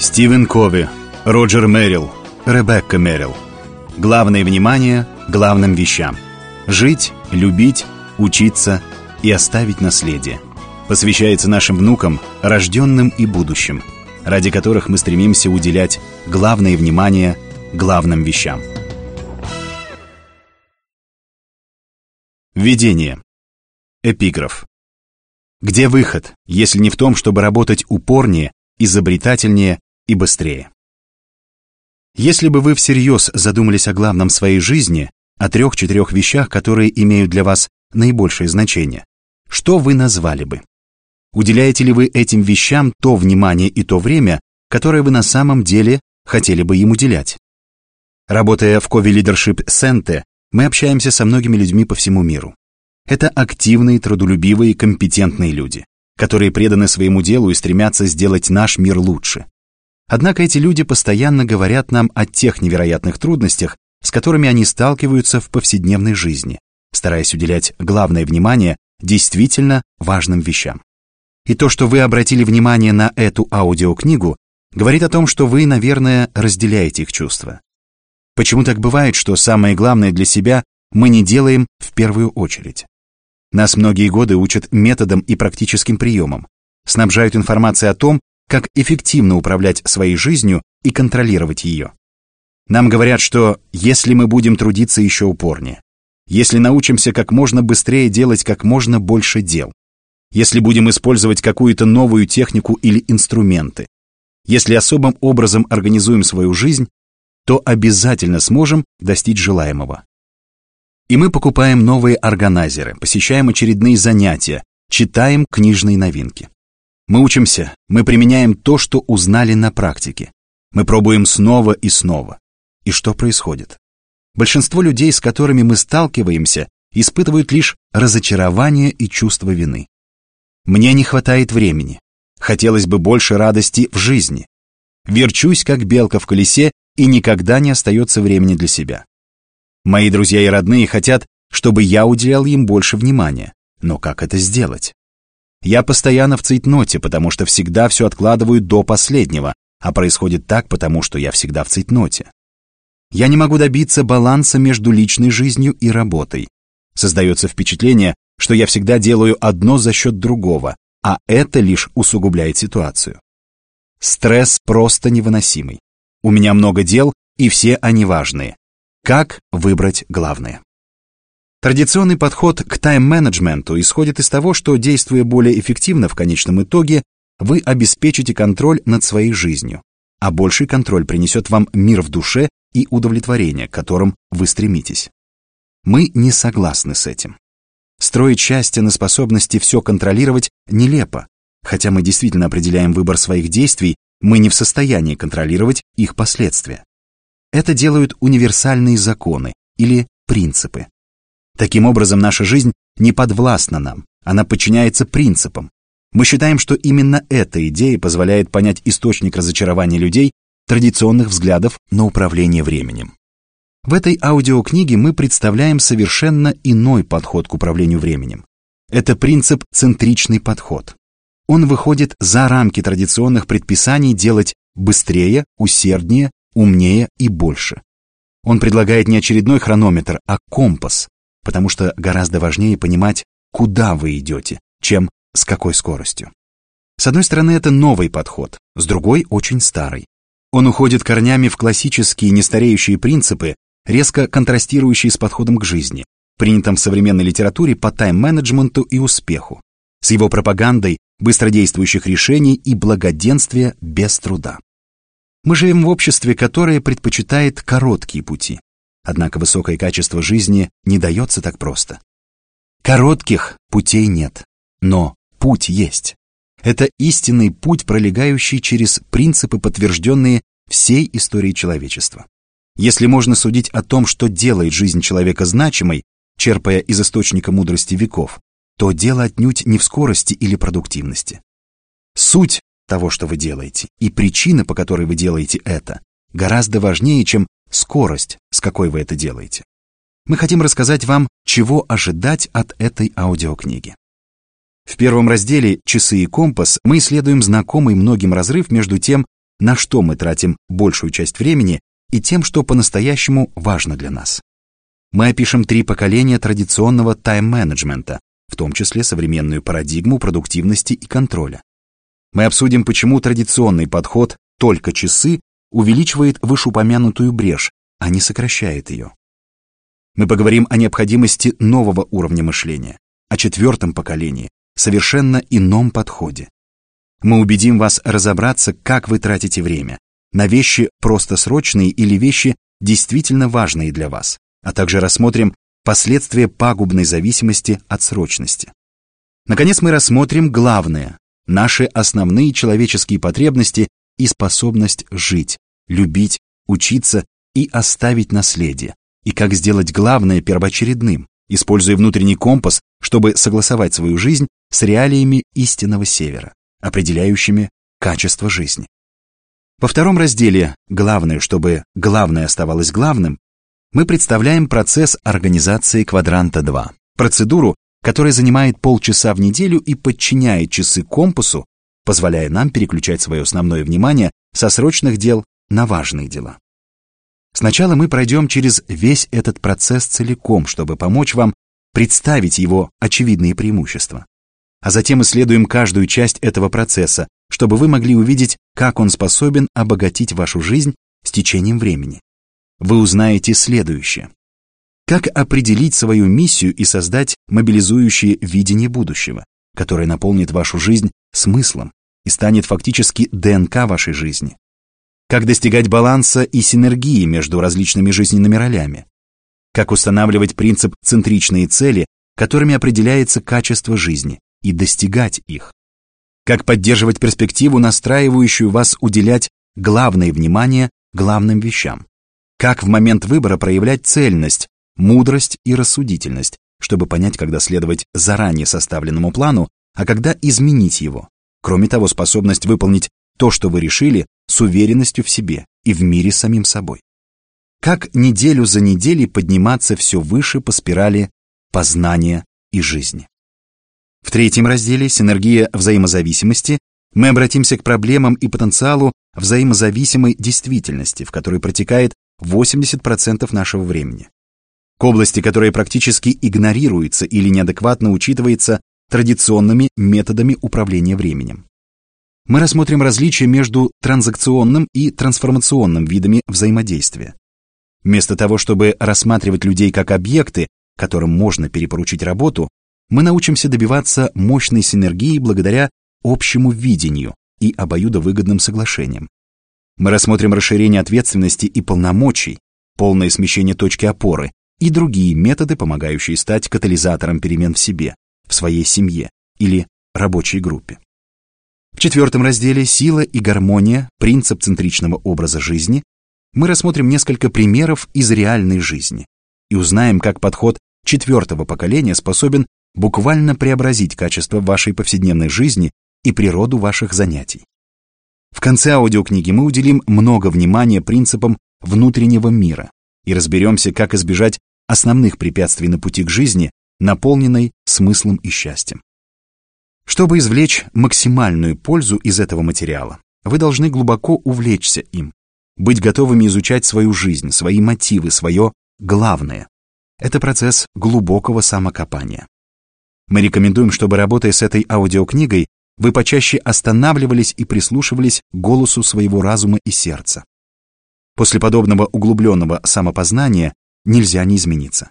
Стивен Кови, Роджер Мэрил, Ребекка Мэрил. Главное внимание главным вещам. Жить, любить, учиться и оставить наследие. Посвящается нашим внукам, рожденным и будущим, ради которых мы стремимся уделять главное внимание главным вещам. Введение. Эпиграф. Где выход, если не в том, чтобы работать упорнее, изобретательнее и быстрее? Если бы вы всерьез задумались о главном своей жизни, о трех-четырех вещах, которые имеют для вас наибольшее значение, что вы назвали бы? Уделяете ли вы этим вещам то внимание и то время, которое вы на самом деле хотели бы им уделять? Работая в Кови Leadership Center, мы общаемся со многими людьми по всему миру. Это активные, трудолюбивые, компетентные люди, которые преданы своему делу и стремятся сделать наш мир лучше. Однако эти люди постоянно говорят нам о тех невероятных трудностях, с которыми они сталкиваются в повседневной жизни, стараясь уделять главное внимание действительно важным вещам. И то, что вы обратили внимание на эту аудиокнигу, говорит о том, что вы, наверное, разделяете их чувства. Почему так бывает, что самое главное для себя мы не делаем в первую очередь? Нас многие годы учат методам и практическим приемам, снабжают информацией о том, как эффективно управлять своей жизнью и контролировать ее. Нам говорят, что если мы будем трудиться еще упорнее, если научимся как можно быстрее делать как можно больше дел, если будем использовать какую-то новую технику или инструменты, если особым образом организуем свою жизнь, то обязательно сможем достичь желаемого. И мы покупаем новые органайзеры, посещаем очередные занятия, читаем книжные новинки. Мы учимся, мы применяем то, что узнали на практике. Мы пробуем снова и снова. И что происходит? Большинство людей, с которыми мы сталкиваемся, испытывают лишь разочарование и чувство вины. Мне не хватает времени. Хотелось бы больше радости в жизни. Верчусь, как белка в колесе, и никогда не остается времени для себя. Мои друзья и родные хотят, чтобы я уделял им больше внимания. Но как это сделать? Я постоянно в цейтноте, потому что всегда все откладываю до последнего, а происходит так, потому что я всегда в цейтноте. Я не могу добиться баланса между личной жизнью и работой. Создается впечатление, что я всегда делаю одно за счет другого, а это лишь усугубляет ситуацию. Стресс просто невыносимый. У меня много дел, и все они важные. Как выбрать главное? Традиционный подход к тайм-менеджменту исходит из того, что, действуя более эффективно в конечном итоге, вы обеспечите контроль над своей жизнью, а больший контроль принесет вам мир в душе и удовлетворение, к которым вы стремитесь. Мы не согласны с этим. Строить счастье на способности все контролировать нелепо, хотя мы действительно определяем выбор своих действий, мы не в состоянии контролировать их последствия. Это делают универсальные законы или принципы. Таким образом, наша жизнь не подвластна нам, она подчиняется принципам. Мы считаем, что именно эта идея позволяет понять источник разочарования людей традиционных взглядов на управление временем. В этой аудиокниге мы представляем совершенно иной подход к управлению временем. Это принцип центричный подход. Он выходит за рамки традиционных предписаний делать быстрее, усерднее, умнее и больше. Он предлагает не очередной хронометр, а компас, потому что гораздо важнее понимать, куда вы идете, чем с какой скоростью. С одной стороны, это новый подход, с другой – очень старый. Он уходит корнями в классические нестареющие принципы, резко контрастирующие с подходом к жизни, принятым в современной литературе по тайм-менеджменту и успеху, с его пропагандой быстродействующих решений и благоденствия без труда. Мы живем в обществе, которое предпочитает короткие пути. Однако высокое качество жизни не дается так просто. Коротких путей нет, но путь есть. Это истинный путь, пролегающий через принципы, подтвержденные всей историей человечества. Если можно судить о том, что делает жизнь человека значимой, черпая из источника мудрости веков, то дело отнюдь не в скорости или продуктивности. Суть того, что вы делаете, и причина, по которой вы делаете это, гораздо важнее, чем скорость, с какой вы это делаете. Мы хотим рассказать вам, чего ожидать от этой аудиокниги. В первом разделе «Часы и компас» мы исследуем знакомый многим разрыв между тем, на что мы тратим большую часть времени, и тем, что по-настоящему важно для нас. Мы опишем три поколения традиционного тайм-менеджмента, в том числе современную парадигму продуктивности и контроля. Мы обсудим, почему традиционный подход «только часы» увеличивает вышеупомянутую брешь, а не сокращает ее. Мы поговорим о необходимости нового уровня мышления, о четвертом поколении, совершенно ином подходе. Мы убедим вас разобраться, как вы тратите время, на вещи просто срочные или вещи действительно важные для вас, а также рассмотрим последствия пагубной зависимости от срочности. Наконец мы рассмотрим главное – наши основные человеческие потребности и способность жить, любить, учиться и оставить наследие, и как сделать главное первоочередным, используя внутренний компас, чтобы согласовать свою жизнь с реалиями истинного севера, определяющими качество жизни. Во втором разделе «Главное, чтобы главное оставалось главным» мы представляем процесс организации квадранта 2, процедуру, которая занимает полчаса в неделю и подчиняет часы компасу, позволяя нам переключать свое основное внимание со срочных дел на важные дела. Сначала мы пройдем через весь этот процесс целиком, чтобы помочь вам представить его очевидные преимущества. А затем исследуем каждую часть этого процесса, чтобы вы могли увидеть, как он способен обогатить вашу жизнь с течением времени. Вы узнаете следующее. Как определить свою миссию и создать мобилизующее видение будущего, которое наполнит вашу жизнь смыслом и станет фактически ДНК вашей жизни. Как достигать баланса и синергии между различными жизненными ролями, как устанавливать принцип центричные цели, которыми определяется качество жизни, и достигать их, как поддерживать перспективу, настраивающую вас уделять главное внимание главным вещам, как в момент выбора проявлять цельность, мудрость и рассудительность, чтобы понять, когда следовать заранее составленному плану, а когда изменить его. Кроме того, способность выполнить то, что вы решили, с уверенностью в себе и в мире самим собой. Как неделю за неделей подниматься все выше по спирали познания и жизни. В третьем разделе «Синергия взаимозависимости» мы обратимся к проблемам и потенциалу взаимозависимой действительности, в которой протекает 80% нашего времени. К области, которая практически игнорируется или неадекватно учитывается традиционными методами управления временем мы рассмотрим различия между транзакционным и трансформационным видами взаимодействия. Вместо того, чтобы рассматривать людей как объекты, которым можно перепоручить работу, мы научимся добиваться мощной синергии благодаря общему видению и обоюдовыгодным соглашениям. Мы рассмотрим расширение ответственности и полномочий, полное смещение точки опоры и другие методы, помогающие стать катализатором перемен в себе, в своей семье или рабочей группе. В четвертом разделе «Сила и гармония. Принцип центричного образа жизни» мы рассмотрим несколько примеров из реальной жизни и узнаем, как подход четвертого поколения способен буквально преобразить качество вашей повседневной жизни и природу ваших занятий. В конце аудиокниги мы уделим много внимания принципам внутреннего мира и разберемся, как избежать основных препятствий на пути к жизни, наполненной смыслом и счастьем. Чтобы извлечь максимальную пользу из этого материала, вы должны глубоко увлечься им, быть готовыми изучать свою жизнь, свои мотивы, свое главное. Это процесс глубокого самокопания. Мы рекомендуем, чтобы работая с этой аудиокнигой, вы почаще останавливались и прислушивались к голосу своего разума и сердца. После подобного углубленного самопознания нельзя не измениться.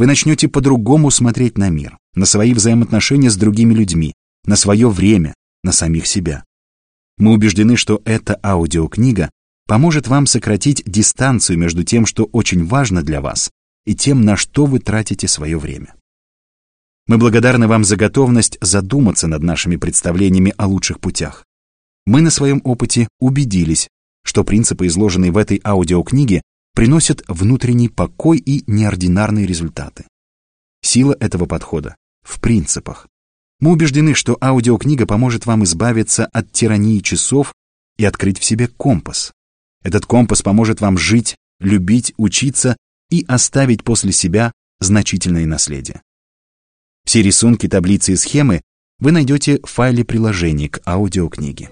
Вы начнете по-другому смотреть на мир, на свои взаимоотношения с другими людьми, на свое время, на самих себя. Мы убеждены, что эта аудиокнига поможет вам сократить дистанцию между тем, что очень важно для вас, и тем, на что вы тратите свое время. Мы благодарны вам за готовность задуматься над нашими представлениями о лучших путях. Мы на своем опыте убедились, что принципы, изложенные в этой аудиокниге, приносят внутренний покой и неординарные результаты. Сила этого подхода в принципах, мы убеждены, что аудиокнига поможет вам избавиться от тирании часов и открыть в себе компас. Этот компас поможет вам жить, любить, учиться и оставить после себя значительное наследие. Все рисунки, таблицы и схемы вы найдете в файле приложений к аудиокниге.